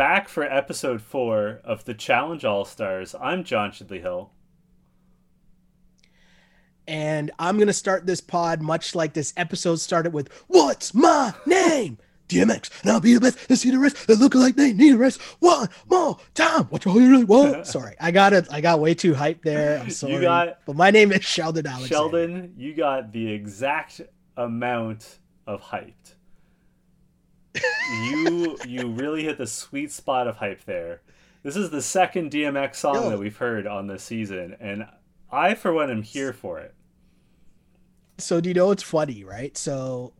back for episode four of the Challenge All Stars. I'm John Shidley Hill. And I'm going to start this pod much like this episode started with What's my name? DMX, and I'll be the best and see the rest that look like they need a rest. One more time. What you really want? Sorry, I got it. I got way too hyped there. I'm sorry. You got, but my name is Sheldon Alexander. Sheldon, you got the exact amount of hyped. You you really hit the sweet spot of hype there. This is the second DMX song Yo. that we've heard on this season, and I, for one, am here for it. So, do you know what's funny, right? So,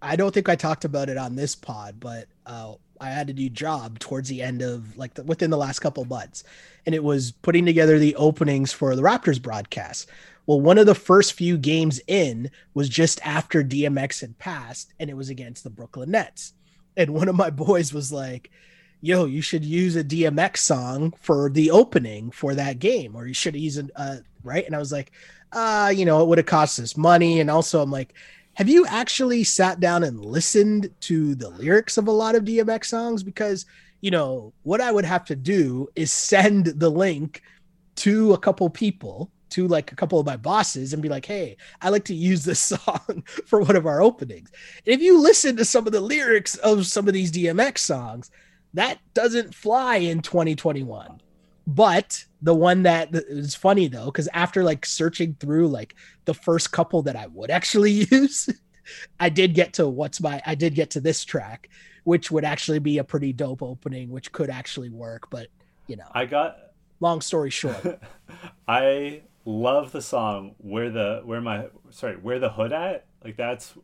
I don't think I talked about it on this pod, but uh, I had a new job towards the end of like the, within the last couple months, and it was putting together the openings for the Raptors broadcast. Well, one of the first few games in was just after DMX had passed, and it was against the Brooklyn Nets. And one of my boys was like, "Yo, you should use a DMX song for the opening for that game, or you should use a uh, right." And I was like, "Uh, you know, it would have cost us money." And also, I'm like have you actually sat down and listened to the lyrics of a lot of DMX songs? Because, you know, what I would have to do is send the link to a couple people, to like a couple of my bosses, and be like, hey, I like to use this song for one of our openings. And if you listen to some of the lyrics of some of these DMX songs, that doesn't fly in 2021. But the one that is funny though, because after like searching through like the first couple that I would actually use, I did get to what's my I did get to this track, which would actually be a pretty dope opening, which could actually work. But you know, I got long story short. I love the song where the where my sorry where the hood at? Like that's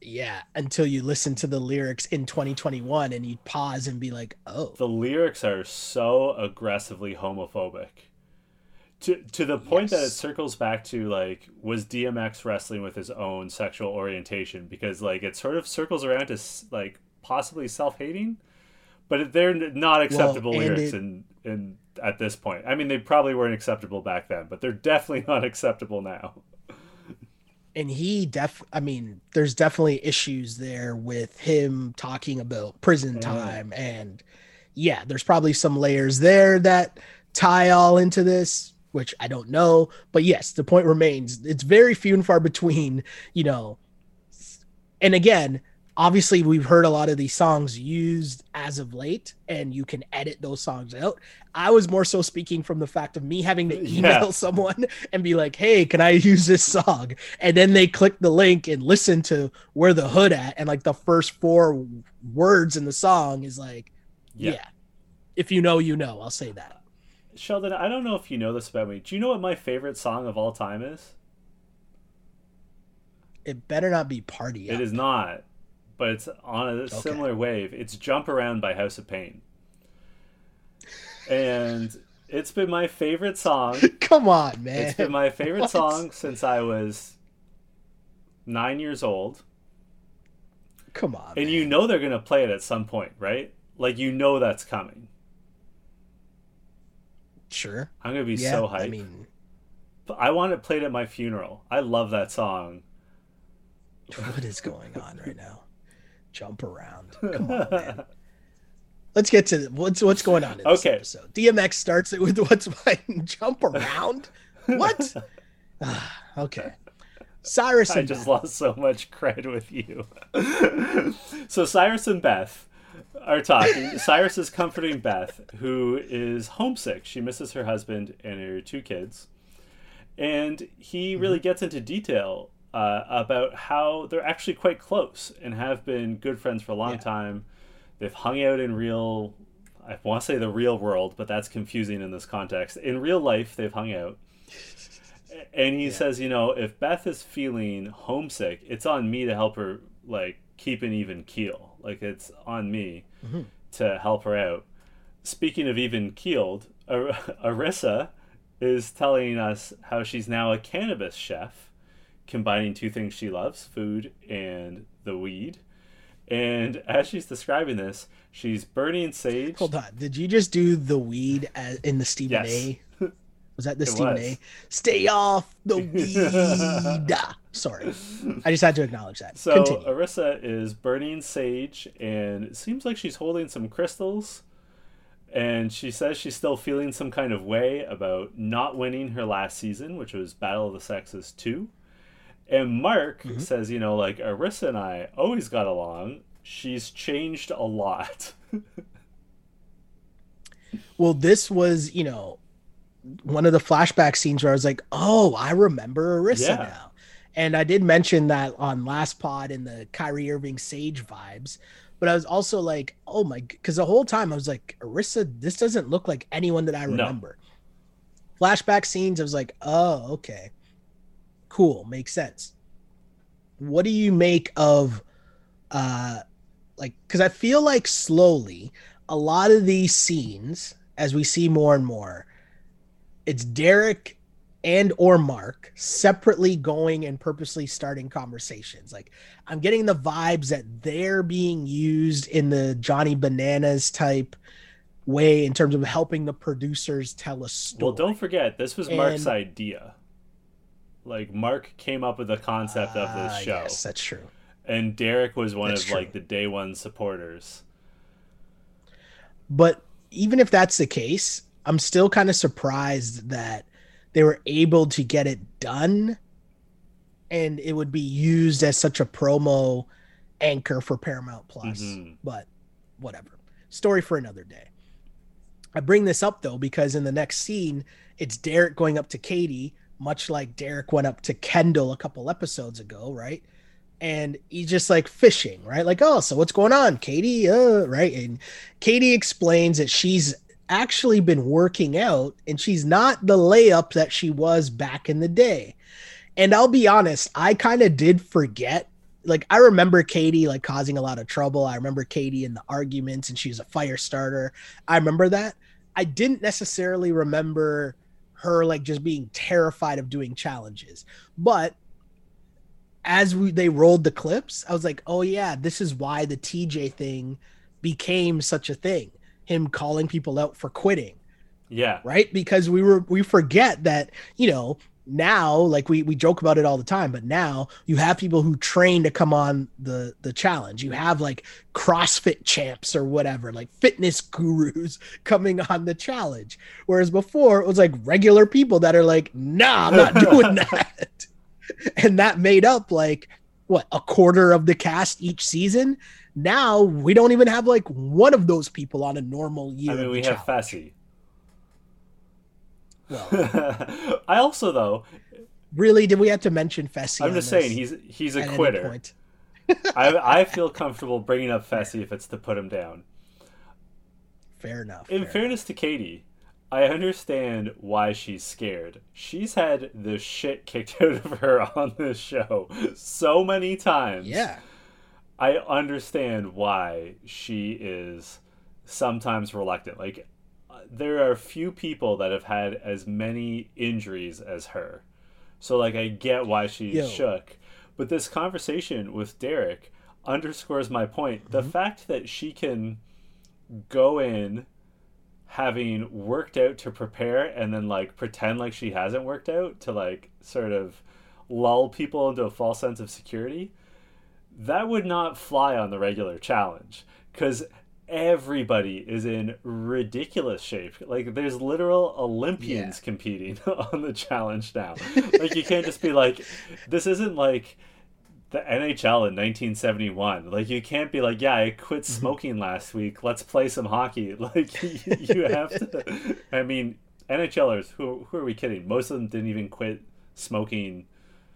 yeah until you listen to the lyrics in 2021 and you pause and be like oh. The lyrics are so aggressively homophobic. To to the point yes. that it circles back to like was DMX wrestling with his own sexual orientation? Because like it sort of circles around to like possibly self-hating but they're not acceptable well, lyrics it, in in at this point. I mean they probably weren't acceptable back then, but they're definitely not acceptable now. And he def i mean there's definitely issues there with him talking about prison time. Mm. and yeah there's probably some layers there that tie all into this which i don't know. But yes the point remains. It's very few and far between you know. And again obviously we've heard a lot of these songs used as of late and you can edit those songs out i was more so speaking from the fact of me having to email yeah. someone and be like hey can i use this song and then they click the link and listen to where the hood at and like the first four words in the song is like yeah, yeah. if you know you know i'll say that sheldon i don't know if you know this about me do you know what my favorite song of all time is it better not be party it up. is not but it's on a okay. similar wave. It's Jump Around by House of Pain. And it's been my favorite song. Come on, man. It's been my favorite what? song since I was nine years old. Come on. And man. you know they're going to play it at some point, right? Like, you know that's coming. Sure. I'm going to be yeah, so hyped. I mean, I want it played at my funeral. I love that song. What is going on right now? Jump around. Come on, man. Let's get to what's what's going on in this okay. episode. DMX starts it with what's my jump around. What? okay. Syrus I just Beth. lost so much cred with you. so Syrus and Beth are talking. Syrus is comforting Beth, who is homesick. She misses her husband and her two kids. And he really mm-hmm. gets into detail uh, about how they're actually quite close and have been good friends for a long yeah. time. They've hung out in real, I want to say the real world, but that's confusing in this context. In real life, they've hung out. And he yeah. says, you know, if Beth is feeling homesick, it's on me to help her, like, keep an even keel. Like, it's on me mm-hmm. to help her out. Speaking of even keeled, Ar- Arissa is telling us how she's now a cannabis chef combining two things she loves food and the weed. And as she's describing this, she's burning sage. Hold on. Did you just do the weed as, in the Stephen yes. A? Was that the It Stephen was. A? Stay off the weed. Sorry, I just had to acknowledge that. So Continue. Arissa is burning sage, and it seems like she's holding some crystals. And she says she's still feeling some kind of way about not winning her last season, which was Battle of the Sexes 2. And Mark Mm-hmm. says, you know, like Arissa and I always got along. She's changed a lot. Well, this was, you know, one of the flashback scenes where I was like, oh, I remember Arissa Yeah. now. And I did mention that on last pod in the Kyrie Irving Sage vibes. But I was also like, oh my, because the whole time I was like, Arissa, this doesn't look like anyone that I No. remember. Flashback scenes, I was like, oh, okay. Cool. Makes sense. What do you make of, uh, like, because I feel like slowly, a lot of these scenes as we see more and more it's derek and or mark separately going and purposely starting conversations like i'm getting the vibes that they're being used in the johnny bananas type way in terms of helping the producers tell a story well, don't forget, this was Mark's And- idea. Like, Mark came up with the concept of Ah, this show. yes that's true And Derek was one That's of, true. like, the day one supporters. But even if that's the case, I'm still kind of surprised that they were able to get it done and it would be used as such a promo anchor for Paramount Plus. Mhm. But whatever. Story for another day. I bring this up though because in the next scene, it's Derek going up to Katie, much like Derek went up to Kendall a couple episodes ago, right? And he's just like fishing, right? Like, oh, so what's going on, Katie? Uh, right? And Katie explains that she's actually been working out and she's not the layup that she was back in the day. And I'll be honest, I kind of did forget. Like I remember Katie like causing a lot of trouble. I remember Katie in the arguments and she was a fire starter. I remember that. I didn't necessarily remember her like just being terrified of doing challenges. But as we they rolled the clips, I was like, "Oh yeah, this is why the TJ thing became such a thing. Him calling people out for quitting, Yeah. right? Because we were we forget that, you know, now like we we joke about it all the time, but now you have people who train to come on the the challenge. You have like CrossFit champs or whatever, like fitness gurus coming on the challenge. Whereas before it was like regular people that are like, "Nah, I'm not doing that." and that made up like what a quarter of the cast each season. Now we don't even have like one of those people on a normal year. I mean, we have challenge. Fessy. Well, I also, though, really, did we have to mention Fessy? I'm just saying he's he's a quitter. I I feel comfortable bringing up Fessy if it's to put him down. Fair enough. In fair fairness to Katie, I understand why she's scared. She's had the shit kicked out of her on this show so many times. Yeah. I understand why she is sometimes reluctant. Like, there are few people that have had as many injuries as her. So, like, I get why she's Yo. shook. But this conversation with Derek underscores my point. The mm-hmm. fact that she can go in having worked out to prepare and then, like, pretend like she hasn't worked out to, like, sort of lull people into a false sense of security that would not fly on the regular challenge because everybody is in ridiculous shape. Like there's literal Olympians competing on the challenge now. like you can't just be like, this isn't like the NHL in 1971. Like you can't be like, yeah, I quit mm-hmm. smoking last week. Let's play some hockey. Like you have to. I mean, NHLers. Who who are we kidding? Most of them didn't even quit smoking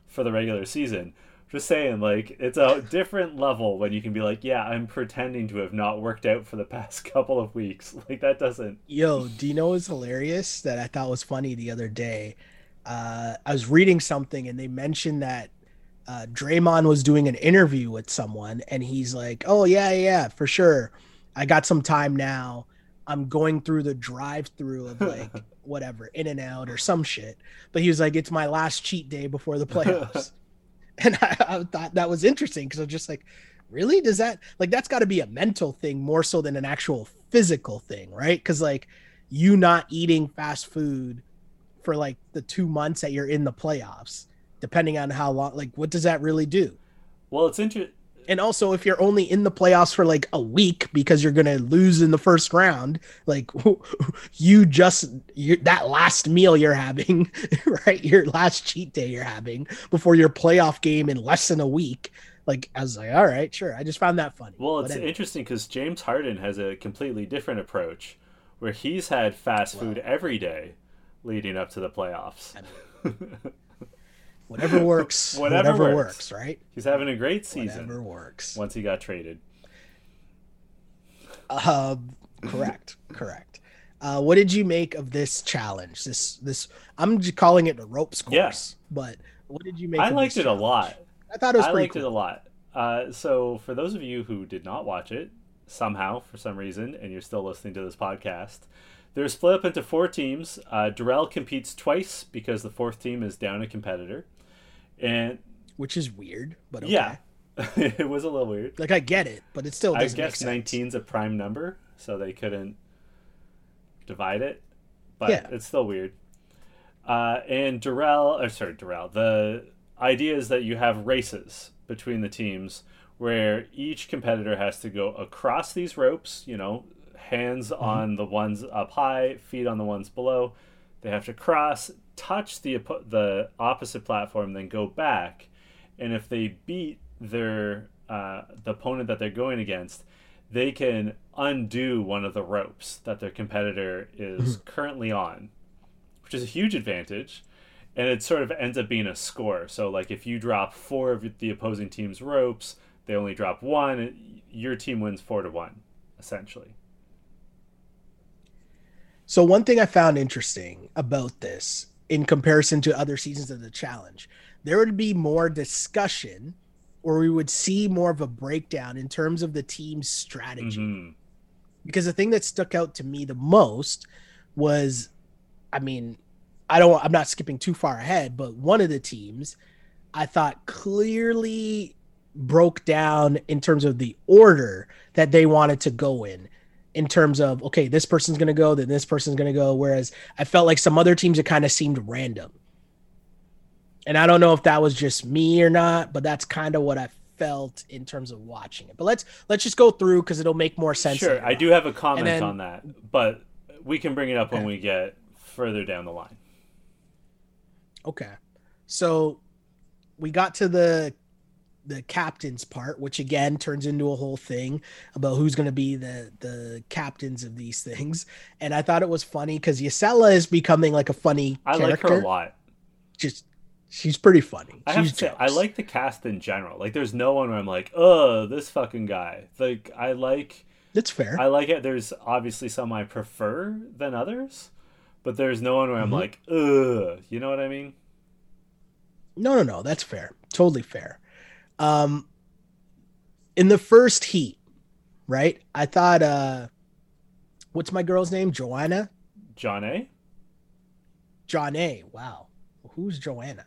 for the regular season. Just saying, like, it's a different level when you can be like, yeah, I'm pretending to have not worked out for the past couple of weeks. Like, that doesn't. Yo, do you know what's hilarious that I thought was funny the other day? Uh, I was reading something and they mentioned that uh, Draymond was doing an interview with someone and he's like, "Oh yeah, yeah, for sure. I got some time now. I'm going through the drive-through of like whatever, In and Out or some shit." But he was like, "It's my last cheat day before the playoffs," and I, I thought that was interesting because I was just like, "Really? Does that like that's got to be a mental thing more so than an actual physical thing, right? Because like you not eating fast food for like the two months that you're in the playoffs, depending on how long. Like, what does that really do? Well, it's interesting. And also, if you're only in the playoffs for like a week because you're gonna lose in the first round, like you just you that last meal you're having, right? Your last cheat day you're having before your playoff game in less than a week. Like I was like, all right, sure. I just found that funny. Well, it's anyway. interesting because James Harden has a completely different approach, where he's had fast food every day leading up to the playoffs. whatever works, Whatever whatever, works. works. right? He's having a great season Whatever works. once he got traded. Um, correct, correct. Uh, what did you make of this challenge? This this I'm just calling it a ropes course, Yeah. but what did you make? I liked it a lot. I thought it was I pretty liked cool. it a lot. Uh, so, for those of you who did not watch it, somehow, for some reason, and you're still listening to this podcast, they're split up into four teams. Uh, Durrell competes twice because the fourth team is down a competitor. And which is weird, but okay. yeah, it was a little weird. like I get it, but it still I guess make sense. 19's a prime number, so they couldn't divide it. But Yeah. it's still weird. Uh, and Durrell, or sorry, Durrell, the idea is that you have races between the teams where each competitor has to go across these ropes, you know, hands Mm-hmm. on the ones up high, feet on the ones below. They have to cross, touch the the opposite platform, then go back. And if they beat their uh, the opponent that they're going against, they can undo one of the ropes that their competitor is currently on, which is a huge advantage. And it sort of ends up being a score. So, like, if you drop four of the opposing team's ropes, they only drop one, your team wins four to one, essentially. So one thing I found interesting about this in comparison to other seasons of the challenge, there would be more discussion or we would see more of a breakdown in terms of the team's strategy. Mhm. Because the thing that stuck out to me the most was I mean, I don't I'm not skipping too far ahead, but one of the teams I thought clearly broke down in terms of the order that they wanted to go in in terms of okay this person's going to go then this person's going to go whereas i felt like some other teams it kind of seemed random and i don't know if that was just me or not but that's kind of what i felt in terms of watching it but let's let's just go through because it'll make more sense Sure, I do have a comment then- on that, but we can bring it up when we get further down the line. Okay. So we got to the the captain's part, which again turns into a whole thing about who's going to be the the captains of these things. And I thought it was funny because Jisela is becoming like a funny I character. like her a lot. Just she's pretty funny. I have she's to say, I like the cast in general. Like, there's no one where I'm like, oh, this fucking guy. Like, I like, It's fair. I like it. There's obviously some I prefer than others, but there's no one where I'm Mhm. like, ugh. You know what I mean? No, no, no. That's fair. Totally fair. Um, in the first heat, right? I thought, uh, what's my girl's name? Joanna? Jonna. John A. Wow. Who's Joanna?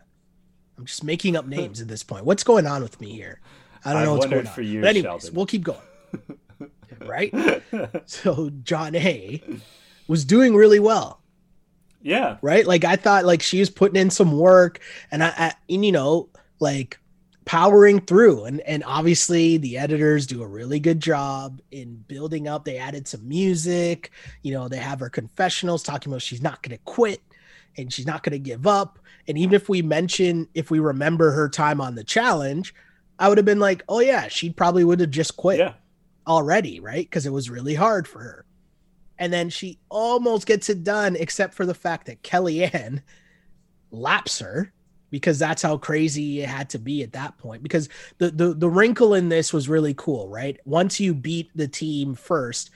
I'm just making up names at this point. What's going on with me here? I don't I've know what's going on. for years, but anyways, Sheldon. we'll keep going. right? So Jonna. was doing really well. yeah. right? Like I thought like she was putting in some work and I, I and you know, like powering through and and obviously the editors do a really good job in building up they added some music you know they have her confessionals talking about she's not going to quit and she's not going to give up and even if we mention if we remember her time on the challenge i would have been like oh yeah she probably would have just quit Yeah. already, right? Because it was really hard for her. And then she almost gets it done, except for the fact that Kellyanne laps her because that's how crazy it had to be at that point. Because the, the the wrinkle in this was really cool, right? Once you beat the team first,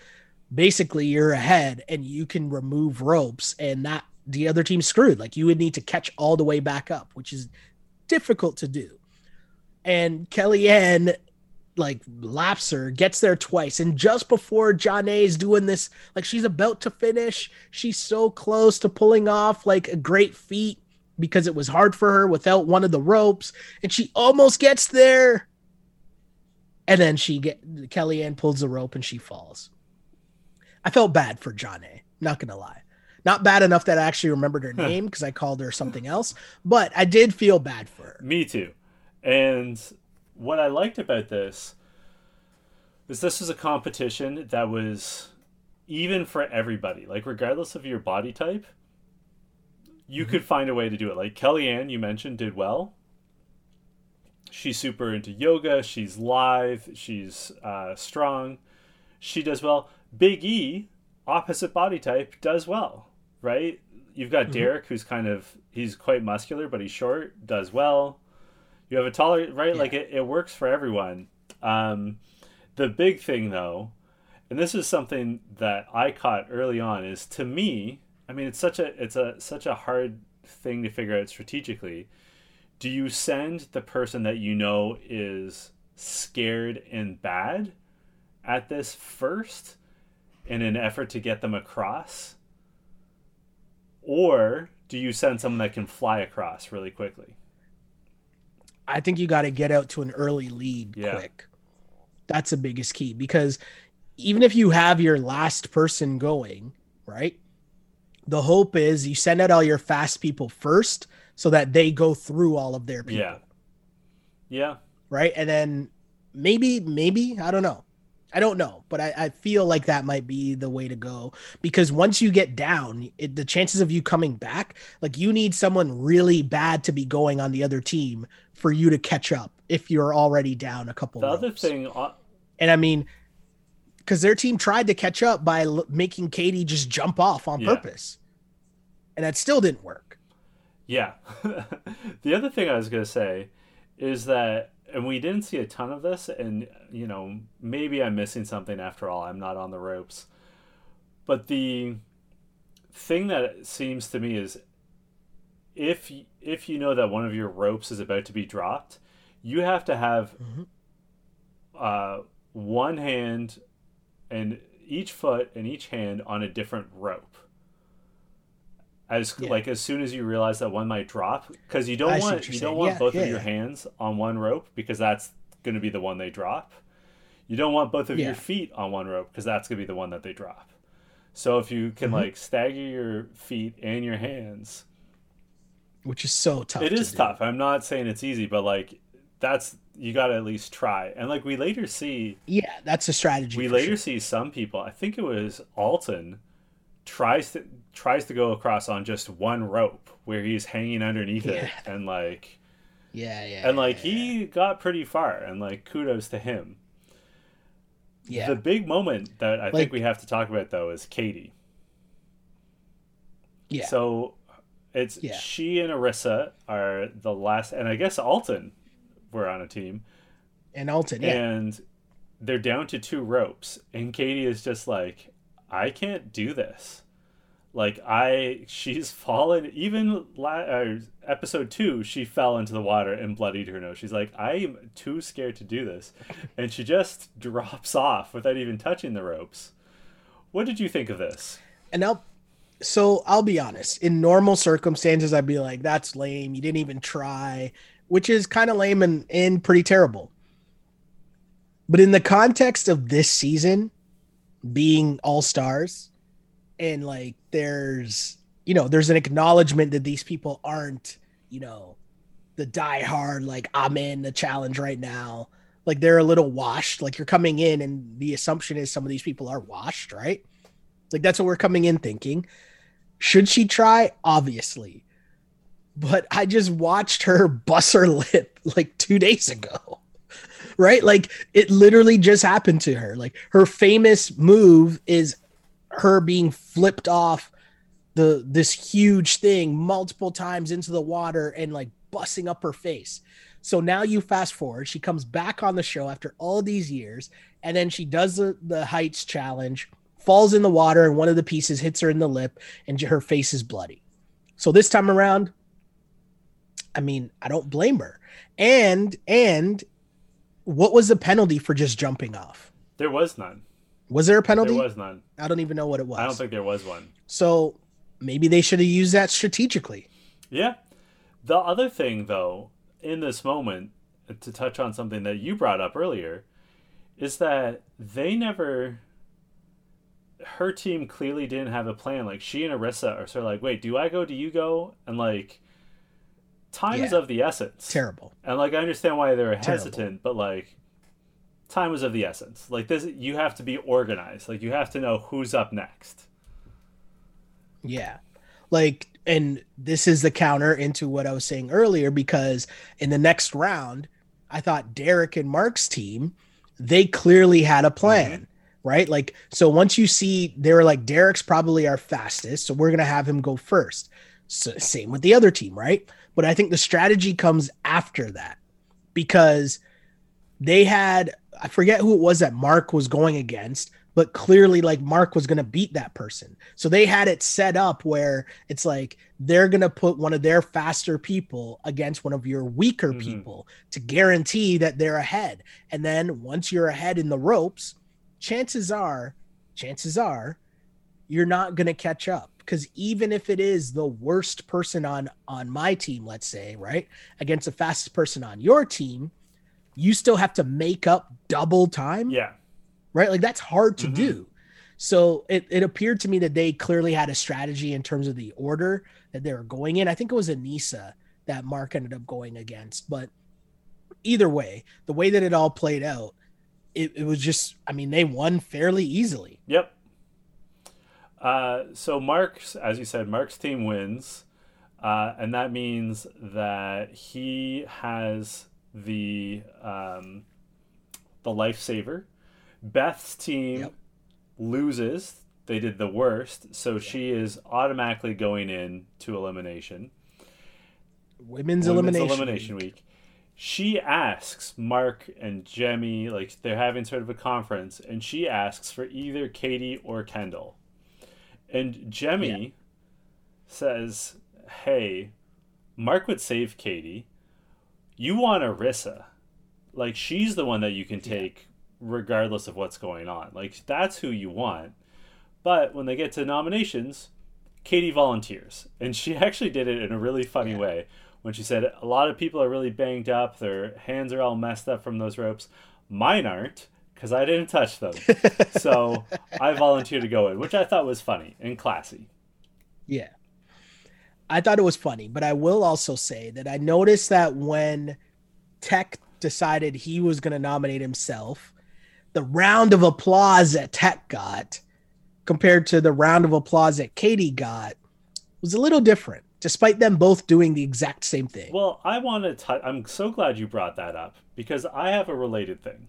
basically you're ahead and you can remove ropes and that the other team's screwed. Like you would need to catch all the way back up, which is difficult to do. And Kellyanne like laps her, gets there twice. And just before Jonna is doing this, like she's about to finish, she's so close to pulling off like a great feat because it was hard for her without one of the ropes. And she almost gets there. And then she get Kellyanne pulls the rope and she falls. I felt bad for Jonna. Not gonna lie. Not bad enough that I actually remembered her name because I called her something else, but I did feel bad for her. Me too. And what I liked about this is this was a competition that was even for everybody. Like regardless of your body type, you mm-hmm. could find a way to do it. Like Kellyanne, you mentioned, did well. She's super into yoga. She's live. She's uh, strong. She does well. Big E, opposite body type, does well. Right? You've got mm-hmm. Derek, who's kind of he's quite muscular, but he's short. Does well. You have a taller right. Yeah. Like it, it works for everyone. Um, the big thing though, and this is something that I caught early on, is to me I mean, it's such a it's a such a hard thing to figure out strategically. Do you send the person that you know is scared and bad at this first in an effort to get them across? Or do you send someone that can fly across really quickly? I think you got to get out to an early lead yeah. quick. That's the biggest key because even if you have your last person going, right? The hope is you send out all your fast people first so that they go through all of their people. Yeah. Yeah. Right. And then maybe, maybe, I don't know. I don't know, but I, I feel like that might be the way to go because once you get down, it, the chances of you coming back, like you need someone really bad to be going on the other team for you to catch up if you're already down a couple. The ropes. other thing, uh, and I mean, because their team tried to catch up by l- making Katie just jump off on yeah. purpose, and that still didn't work. Yeah. the other thing I was going to say is that, and we didn't see a ton of this, and you know maybe I'm missing something after all. I'm not on the ropes, but the thing that seems to me is if if you know that one of your ropes is about to be dropped, you have to have mm-hmm. uh, one hand and each foot and each hand on a different rope. As yeah. like as soon as you realize that one might drop because you don't I want you don't want yeah, both yeah, of your hands on one rope because that's going to be the one they drop. You don't want both of your feet on one rope because that's going to be the one that they drop. So if you can mm-hmm. like stagger your feet and your hands which is so tough it is tough. I'm not saying it's easy but like that's you got to at least try. And like we later see, yeah, that's a strategy. We later sure. see some people. I think it was Alton tries to tries to go across on just one rope where he's hanging underneath yeah. it and like yeah yeah and like yeah, he yeah. got pretty far and like kudos to him yeah the big moment that i like, think we have to talk about though is katie yeah so it's she and arissa are the last and i guess alton were on a team. And Alton, yeah. And they're down to two ropes, and Katie is just like, I can't do this. Like I, she's fallen. Even la- uh, episode two, she fell into the water and bloodied her nose. She's like, I am too scared to do this, and she just drops off without even touching the ropes. What did you think of this? And now, so I'll be honest. In normal circumstances, I'd be like, "That's lame. You didn't even try which is kind of lame and, and pretty terrible. But in the context of this season being all stars, and like there's, you know, there's an acknowledgement that these people aren't, you know, the die hard, like I'm in the challenge right now. Like they're a little washed. Like you're coming in, and the assumption is some of these people are washed, right? Like that's what we're coming in thinking. Should she try? Obviously but I just watched her bust her lip like two days ago. Right? Like it literally just happened to her. Like her famous move is her being flipped off the this huge thing multiple times into the water and like busting up her face. So now you fast forward, she comes back on the show after all these years, and then she does the, the heights challenge, falls in the water, and one of the pieces hits her in the lip, and her face is bloody. So this time around, I mean, I don't blame her. And and what was the penalty for just jumping off? There was none. Was there a penalty? There was none. I don't even know what it was. I don't think there was one. So maybe they should have used that strategically. Yeah. The other thing though, in this moment, to touch on something that you brought up earlier, is that they never her team clearly didn't have a plan. Like she and Arissa are sort of like, wait, do I go? Do you go? And like, time is of the essence. Terrible. And like, I understand why they're hesitant, but like, time is of the essence. Like this, you have to be organized. Like you have to know who's up next. Yeah. Like, and this is the counter into what I was saying earlier because in the next round, I thought Derek and Mark's team, they clearly had a plan, mm-hmm. right? Like, so once you see they were like, Derek's probably our fastest, so we're going to have him go first. So, same with the other team, right? But I think the strategy comes after that because they had, I forget who it was that Mark was going against, but clearly like Mark was going to beat that person. So they had it set up where it's like they're going to put one of their faster people against one of your weaker Mhm. people to guarantee that they're ahead. And then once you're ahead in the ropes, chances are, chances are you're not going to catch up because even if it is the worst person on on my team, let's say, right, against the fastest person on your team, you still have to make up double time Yeah. right? Like that's hard to Mhm. do. So it, it appeared to me that they clearly had a strategy in terms of the order that they were going in. I think it was Aneesa that Mark ended up going against, but either way, the way that it all played out, it, it was just, I mean, they won fairly easily. Yep. Uh, so Mark's, as you said, Mark's team wins, uh, and that means that he has the um, the lifesaver. Beth's team Yep. loses; they did the worst, so she is automatically going in to elimination. Women's, Women's elimination. elimination week. She asks Mark and Jemmye, like they're having sort of a conference, and she asks for either Katie or Kendall. And Jemmye Yeah. says, Hey, Mark would save Katie. You want Arissa. Like, she's the one that you can take regardless of what's going on. Like, that's who you want. But when they get to nominations, Katie volunteers. And she actually did it in a really funny Yeah. way when she said, A lot of people are really banged up, their hands are all messed up from those ropes. Mine aren't, because I didn't touch them. so I volunteered to go in, which I thought was funny and classy. Yeah. I thought it was funny, but I will also say that I noticed that when Teck decided he was going to nominate himself, the round of applause that Teck got compared to the round of applause that Katie got was a little different, despite them both doing the exact same thing. Well, I want to touch. I'm so glad you brought that up because I have a related thing.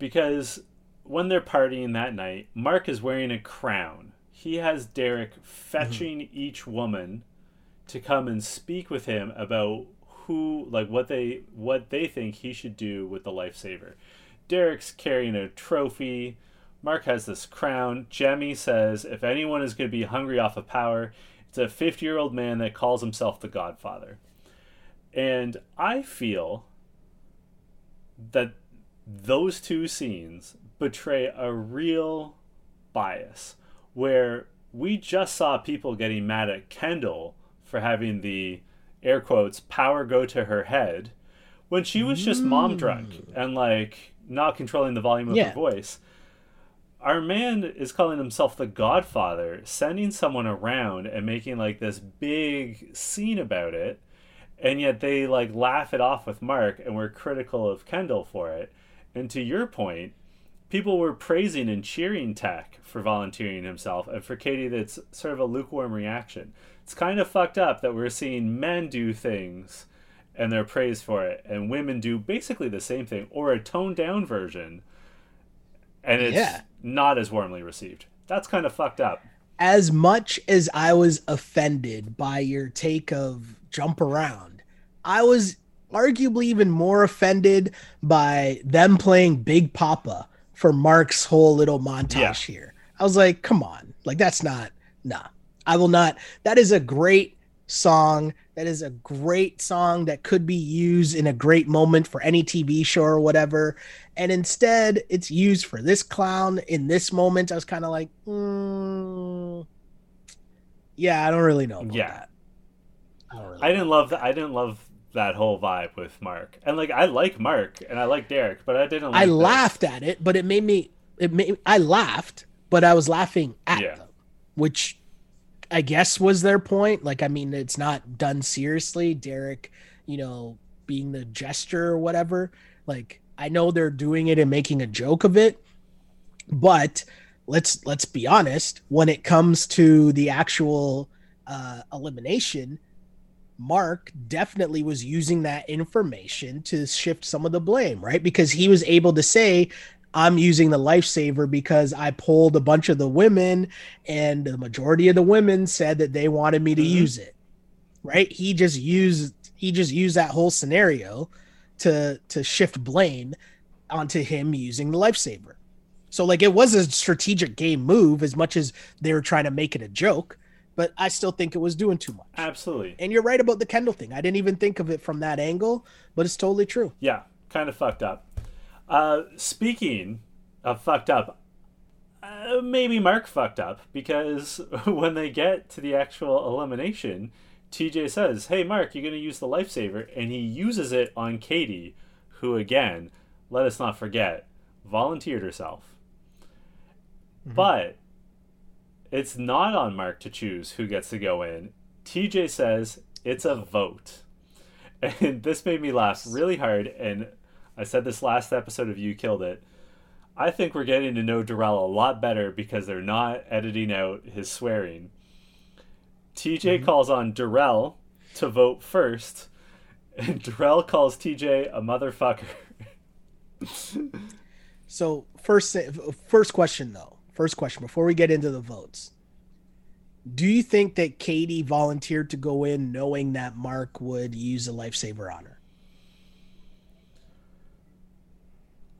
Because when they're partying that night, Mark is wearing a crown. He has Derek mm-hmm. fetching each woman to come and speak with him about who, like, what they what they think he should do with the lifesaver. Derek's carrying a trophy. Mark has this crown. Jemmye says, if anyone is going to be hungry off of power, it's a 50 year old man that calls himself the Godfather. And I feel that those two scenes betray a real bias where we just saw people getting mad at Kendall for having the air quotes power go to her head when she was just mom drunk mm. and like not controlling the volume of Yeah. her voice. Our man is calling himself the godfather sending someone around and making like this big scene about it and yet they like laugh it off with mark and we're critical of kendall for it and to your point people were praising and cheering teck for volunteering himself and for katie that's sort of a lukewarm reaction it's kind of fucked up that we're seeing men do things and they're praised for it and women do basically the same thing or a toned down version and it's Yeah. not as warmly received. That's kind of fucked up. as much as I was offended by your take of jump around, I was arguably even more offended by them playing Big Poppa for Mark's whole little montage Yeah. here. I was like, come on. Like, that's not, nah. I will not. That is a great song. That is a great song that could be used in a great moment for any TV show or whatever. And instead, it's used for this clown in this moment. I was kind of like, mm, yeah, I don't really know. About Yeah. that. I, don't really I didn't love that. I didn't love that whole vibe with Mark. And like, I like Mark and I like Derek, but I didn't. Like I this. laughed at it, but it made me. It made I laughed, but I was laughing at Yeah. them, which I guess was their point. Like, I mean, it's not done seriously. Derek, you know, being the gesture or whatever. Like, I know they're doing it and making a joke of it, but let's let's be honest. When it comes to the actual uh, elimination, Mark definitely was using that information to shift some of the blame, right? Because he was able to say, I'm using the lifesaver because I pulled a bunch of the women, and the majority of the women said that they wanted me to Mhm. use it. Right? He just used he just used that whole scenario to to shift blame onto him using the lifesaver. So like it was a strategic game move as much as they were trying to make it a joke, but I still think it was doing too much. Absolutely. And you're right about the Kendall thing. I didn't even think of it from that angle, but it's totally true. Yeah, kind of fucked up. Uh, speaking of fucked up, uh, maybe Mark fucked up because when they get to the actual elimination, TJ says, "Hey, Mark, you're going to use the lifesaver," and he uses it on Katie, who again, let us not forget, volunteered herself. But it's not on Mark to choose who gets to go in. TJ says it's a vote. And this made me laugh really hard. And I said this last episode of You Killed It. I think we're getting to know Durrell a lot better because they're not editing out his swearing. TJ mm-hmm. calls on Durrell to vote first, and Durrell calls TJ a motherfucker. So first first question though. First question before we get into the votes. Do you think that Katie volunteered to go in knowing that Mark would use a lifesaver on her?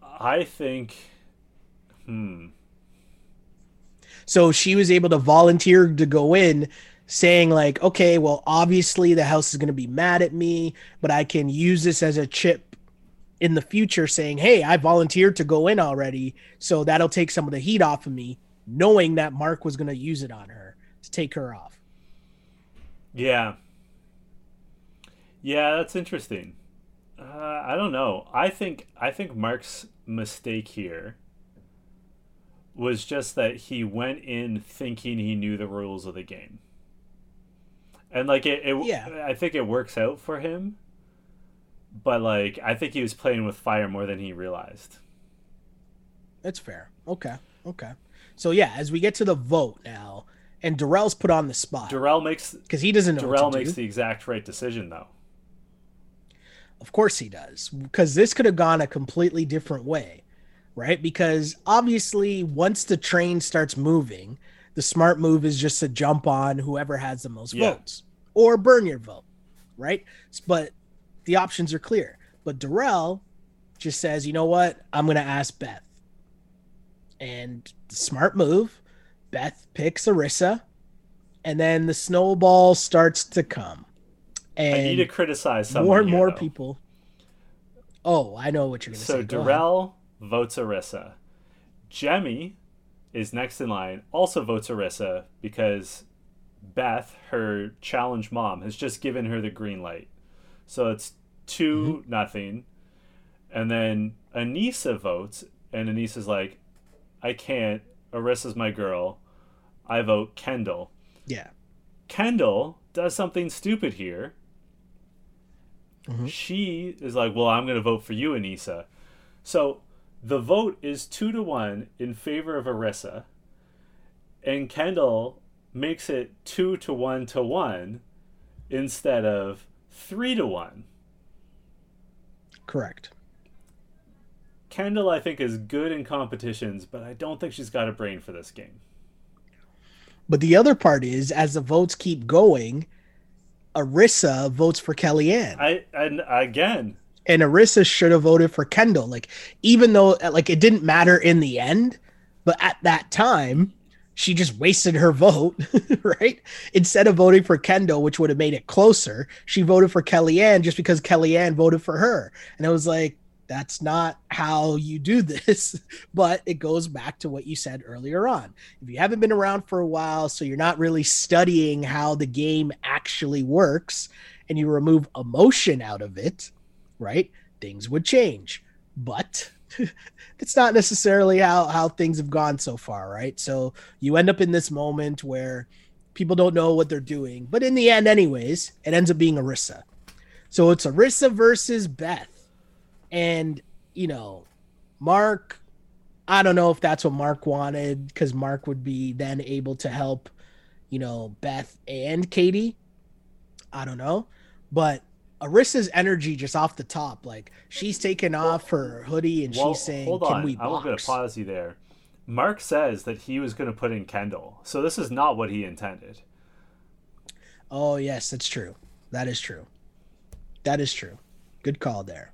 I think. Hmm. So she was able to volunteer to go in saying like, "Okay, well obviously the house is going to be mad at me, but I can use this as a chip in the future saying, "Hey, I volunteered to go in already, so that'll take some of the heat off of me." Knowing that Mark was going to use it on her to take her off. Yeah. Yeah, that's interesting. Uh, I don't know. I think I think Mark's mistake here was just that he went in thinking he knew the rules of the game. And like it, it Yeah. I think it works out for him. But like I think he was playing with fire more than he realized. That's fair. Okay. Okay. So yeah, as we get to the vote now, and Darrell's put on the spot Darrell makes because he doesn't know Darrell makes do. the exact right decision though. Of course he does, because this could have gone a completely different way, right? Because obviously, once the train starts moving, the smart move is just to jump on whoever has the most Yeah. votes or burn your vote, right? But the options are clear. But Darrell just says, you know what? I'm going to ask Beth. And smart move, Beth picks Arissa, and then the snowball starts to come. And I need to criticize more and here, more though. people. Oh, I know what you're going to So say. So. Darrell votes Arissa. Jemmye is next in line, also votes Arissa because Beth, her challenge mom, has just given her the green light. So it's 2 Mm-hmm. nothing. And then Aneesa votes, and Aneesa's like, I can't. Arissa's my girl. I vote Kendall. Yeah. Kendall does something stupid here. Mhm. She is like, "Well, I'm going to vote for you, Aneesa." So the vote is two to one in favor of Arissa, and Kendall makes it two to one to one instead of three to one. Correct. Kendall, I think, is good in competitions, but I don't think she's got a brain for this game. But the other part is, as the votes keep going, Arissa votes for Kellyanne. I and again, and Arissa should have voted for Kendall. Like, even though like it didn't matter in the end, but at that time, she just wasted her vote, right? Instead of voting for Kendall, which would have made it closer, she voted for Kellyanne just because Kellyanne voted for her. And it was like, that's not how you do this. But it goes back to what you said earlier on. If you haven't been around for a while, so you're not really studying how the game actually works, and you remove emotion out of it, right? Things would change. But it's not necessarily how how things have gone so far, right? So you end up in this moment where people don't know what they're doing, but in the end, anyways, it ends up being Arissa. So it's Arissa versus Beth, and you know, Mark. I don't know if that's what Mark wanted because Mark would be then able to help, you know, Beth and Katie. I don't know, but Arissa's energy just off the top, like she's taking off her hoodie and well, she's saying, hold on. "Can we box?" I'm going to pause you there. Mark says that he was going to put in Kendall, so this is not what he intended. Oh yes, that's true. That is true. That is true. Good call there.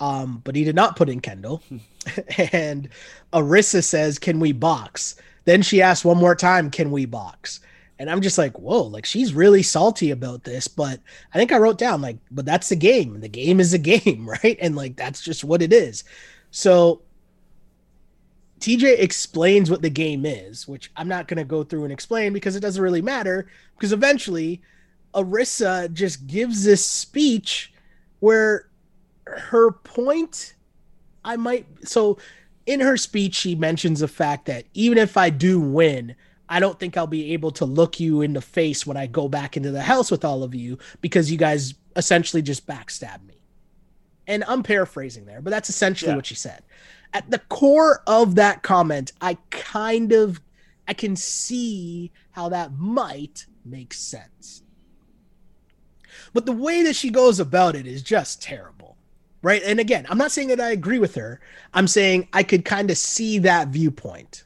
Um, but he did not put in Kendall. and Arissa says, "Can we box?" Then she asks one more time, "Can we box?" And I'm just like, whoa, like she's really salty about this. But I think I wrote down, like, but that's the game. The game is a game, right? And like, that's just what it is. So TJ explains what the game is, which I'm not going to go through and explain because it doesn't really matter. Because eventually, Arissa just gives this speech where her point, I might. So in her speech, she mentions the fact that even if I do win, I don't think I'll be able to look you in the face when I go back into the house with all of you because you guys essentially just backstab me. And I'm paraphrasing there, but that's essentially yeah. what she said. At the core of that comment, I kind of I can see how that might make sense. But the way that she goes about it is just terrible. Right? And again, I'm not saying that I agree with her. I'm saying I could kind of see that viewpoint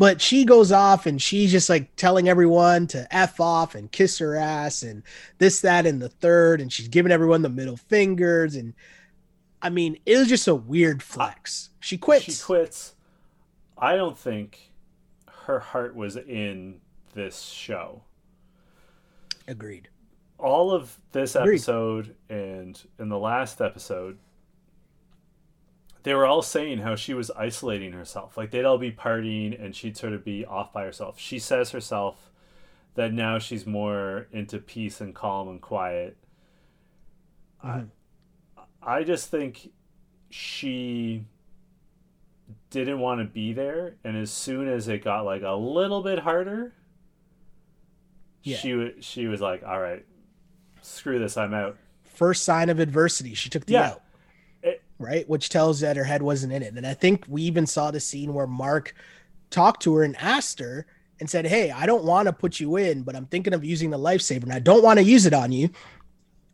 but she goes off and she's just like telling everyone to F off and kiss her ass and this, that, and the third. And she's giving everyone the middle fingers. And I mean, it was just a weird flex. She quits. She quits. I don't think her heart was in this show. Agreed. All of this episode and in the last episode, they were all saying how she was isolating herself. Like they'd all be partying and she'd sort of be off by herself. She says herself that now she's more into peace and calm and quiet. Mm-hmm. I, I just think she didn't want to be there and as soon as it got like a little bit harder yeah. she she was like all right screw this i'm out first sign of adversity she took the yeah. out right? Which tells that her head wasn't in it. And I think we even saw the scene where Mark talked to her and asked her and said, Hey, I don't want to put you in, but I'm thinking of using the lifesaver and I don't want to use it on you.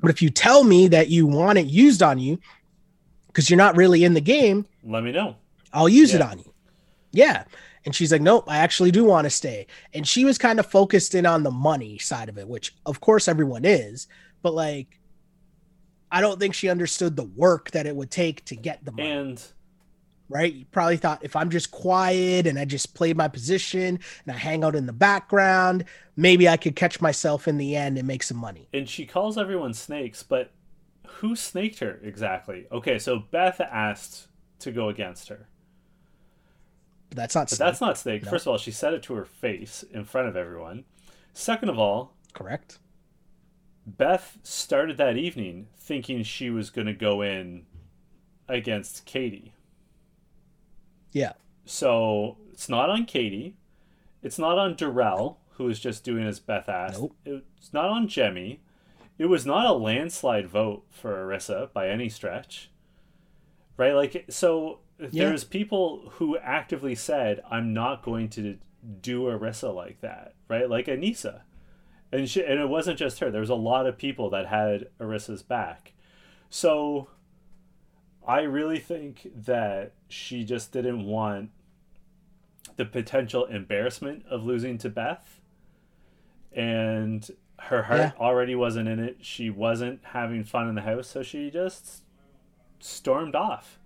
But if you tell me that you want it used on you because you're not really in the game, let me know. I'll use yeah. it on you. Yeah. And she's like, Nope, I actually do want to stay. And she was kind of focused in on the money side of it, which of course everyone is, but like I don't think she understood the work that it would take to get the money. And right, you probably thought if I'm just quiet and I just play my position and I hang out in the background, maybe I could catch myself in the end and make some money. And she calls everyone snakes, but who snaked her exactly? Okay, so Beth asked to go against her. But that's not. But that's not snake. No. First of all, she said it to her face in front of everyone. Second of all, correct. Beth started that evening thinking she was going to go in against Katie. Yeah. So it's not on Katie. It's not on Darrell, who was just doing as Beth asked. Nope. It's not on Jemmye. It was not a landslide vote for Arissa by any stretch. Right? Like, so yeah. there's people who actively said, I'm not going to do Arissa like that. Right? Like Aneesa and she, and it wasn't just her. There was a lot of people that had Arissa's back. So I really think that she just didn't want the potential embarrassment of losing to Beth. And her heart yeah. already wasn't in it. She wasn't having fun in the house, so she just stormed off.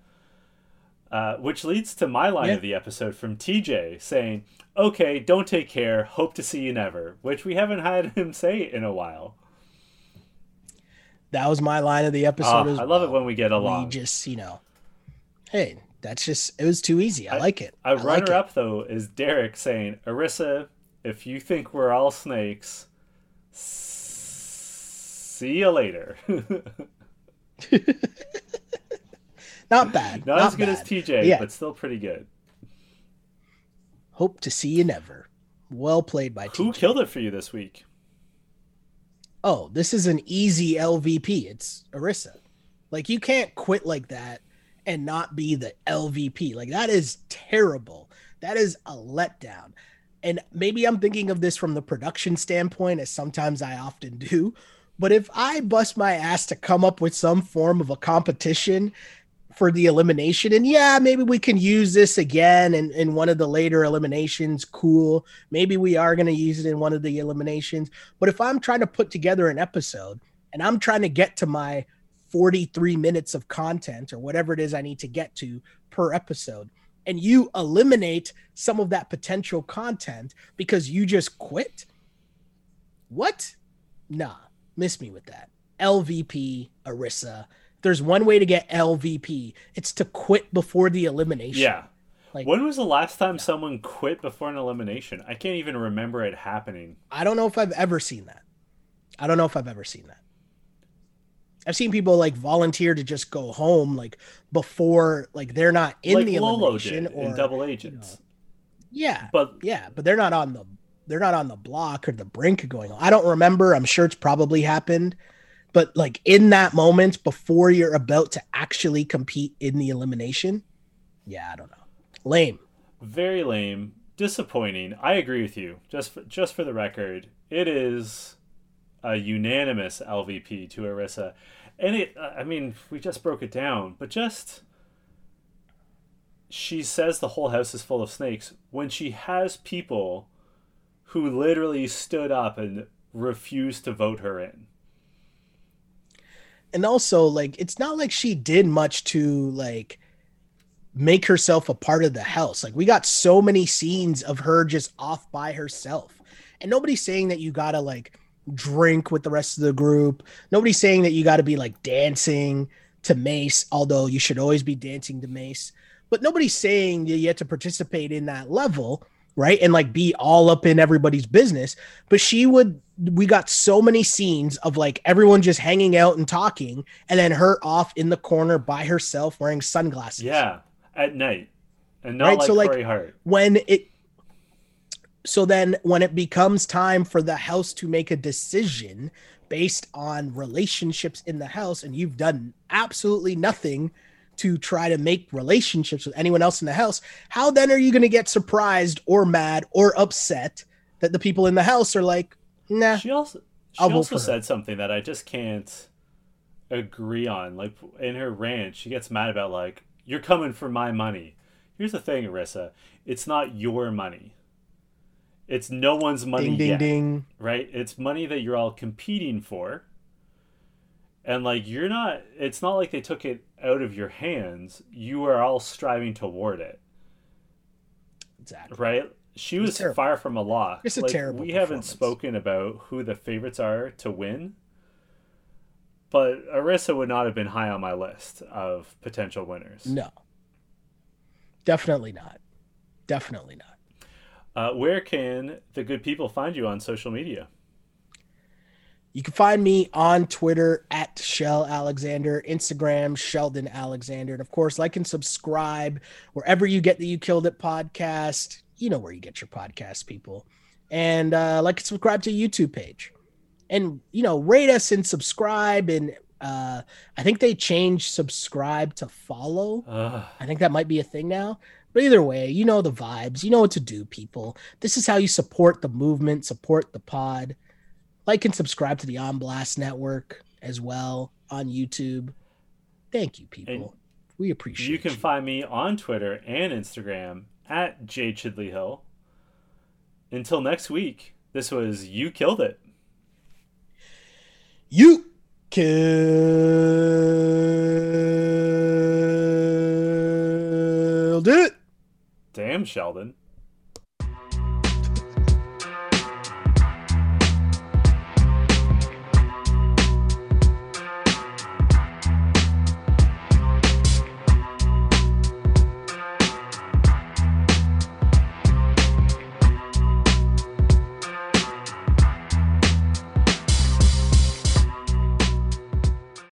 Uh, which leads to my line yeah. of the episode from TJ saying, okay, don't take care. Hope to see you never, which we haven't had him say in a while. That was my line of the episode. Oh, I love it when we get along. We just, you know, hey, that's just, it was too easy. I, I like it. A runner like up, though, is Derek saying, Arissa, if you think we're all snakes, see you later. not bad. Not, not as good as TJ, Yeah. but still pretty good. Hope to see you never. Well played by TJ. Who TJ. killed it for you this week? oh, this is an easy LVP. It's Arissa. Like you can't quit like that and not be the LVP. Like that is terrible. That is a letdown. And maybe I'm thinking of this from the production standpoint, as sometimes I often do. But if I bust my ass to come up with some form of a competition for the elimination, and yeah, maybe we can use this again in, in one of the later eliminations, cool. Maybe we are going to use it in one of the eliminations. But if I'm trying to put together an episode and I'm trying to get to my 43 minutes of content or whatever it is I need to get to per episode, and you eliminate some of that potential content because you just quit, what? Nah, miss me with that. LVP, Arissa. There's one way to get LVP. It's to quit before the elimination. Yeah. Like- when was the last time someone quit before an elimination? I can't even remember it happening. I don't know if I've ever seen that. I don't know if I've ever seen that. I've seen people like volunteer to just go home like before like they're not in like the elimination or in Double Agents. yeah, But yeah, but they're not on the they're not on the block or the brink of going. I don't remember. I'm sure it's probably happened, but like in that moment before you're about to actually compete in the elimination, yeah, I don't know. Lame. very lame, disappointing. I agree with you. Just for, just for the record, it is a unanimous LVP to Arissa, and it. Uh, I mean, we just broke it down, but just she says the whole house is full of snakes when she has people who literally stood up and refused to vote her in. And also like it's not like she did much to like make herself a part of the house. Like we got so many scenes of her just off by herself. And nobody's saying that you gotta like drink with the rest of the group. Nobody's saying that you gotta be like dancing to mace although you should always be dancing to mace. But nobody's saying you have to participate in that level right? And like be all up in everybody's business. But she would we got so many scenes of like everyone just hanging out and talking and then her off in the corner by herself wearing sunglasses. Yeah, at night, and not Right, like so, like- Corey Hart. when it so then when it becomes time for the house to make a decision based on relationships in the house and you've done absolutely nothing to try to make relationships with anyone else in the house how then are you going to get surprised or mad or upset that the people in the house are like nah She also she also said something that I just can't agree on. Like in her rant, she gets mad about like you're coming for my money. Here's the thing, Arissa. It's not your money. It's no one's money ding ding yet, ding right? It's money that you're all competing for. And like you're not it's not like they took it out of your hands. You are all striving toward it exactly right? She was terrible. far from a lock. It's a Like, terrible We haven't spoken about who the favorites are to win, but Arissa would not have been high on my list of potential winners. no definitely not definitely not Uh, where can the good people find you on social media? You can find me on Twitter at Shell Alexander, Instagram Sheldon Alexander, and of course, like and subscribe wherever you get the You Killed It podcast. You know where you get your podcast, people, and uh, like and subscribe to YouTube page, and you know rate us and subscribe. And uh, I think they changed subscribe to follow. Ugh. I think that might be a thing now. But either way, you know the vibes. You know what to do, people. This is how you support the movement, support the pod. Like and subscribe to the On Blast Network as well on YouTube. Thank you, people. And we appreciate you can find me on Twitter and Instagram at J Chidley Hill. Until next week, this was You Killed It. you killed it. Damn, Sheldon.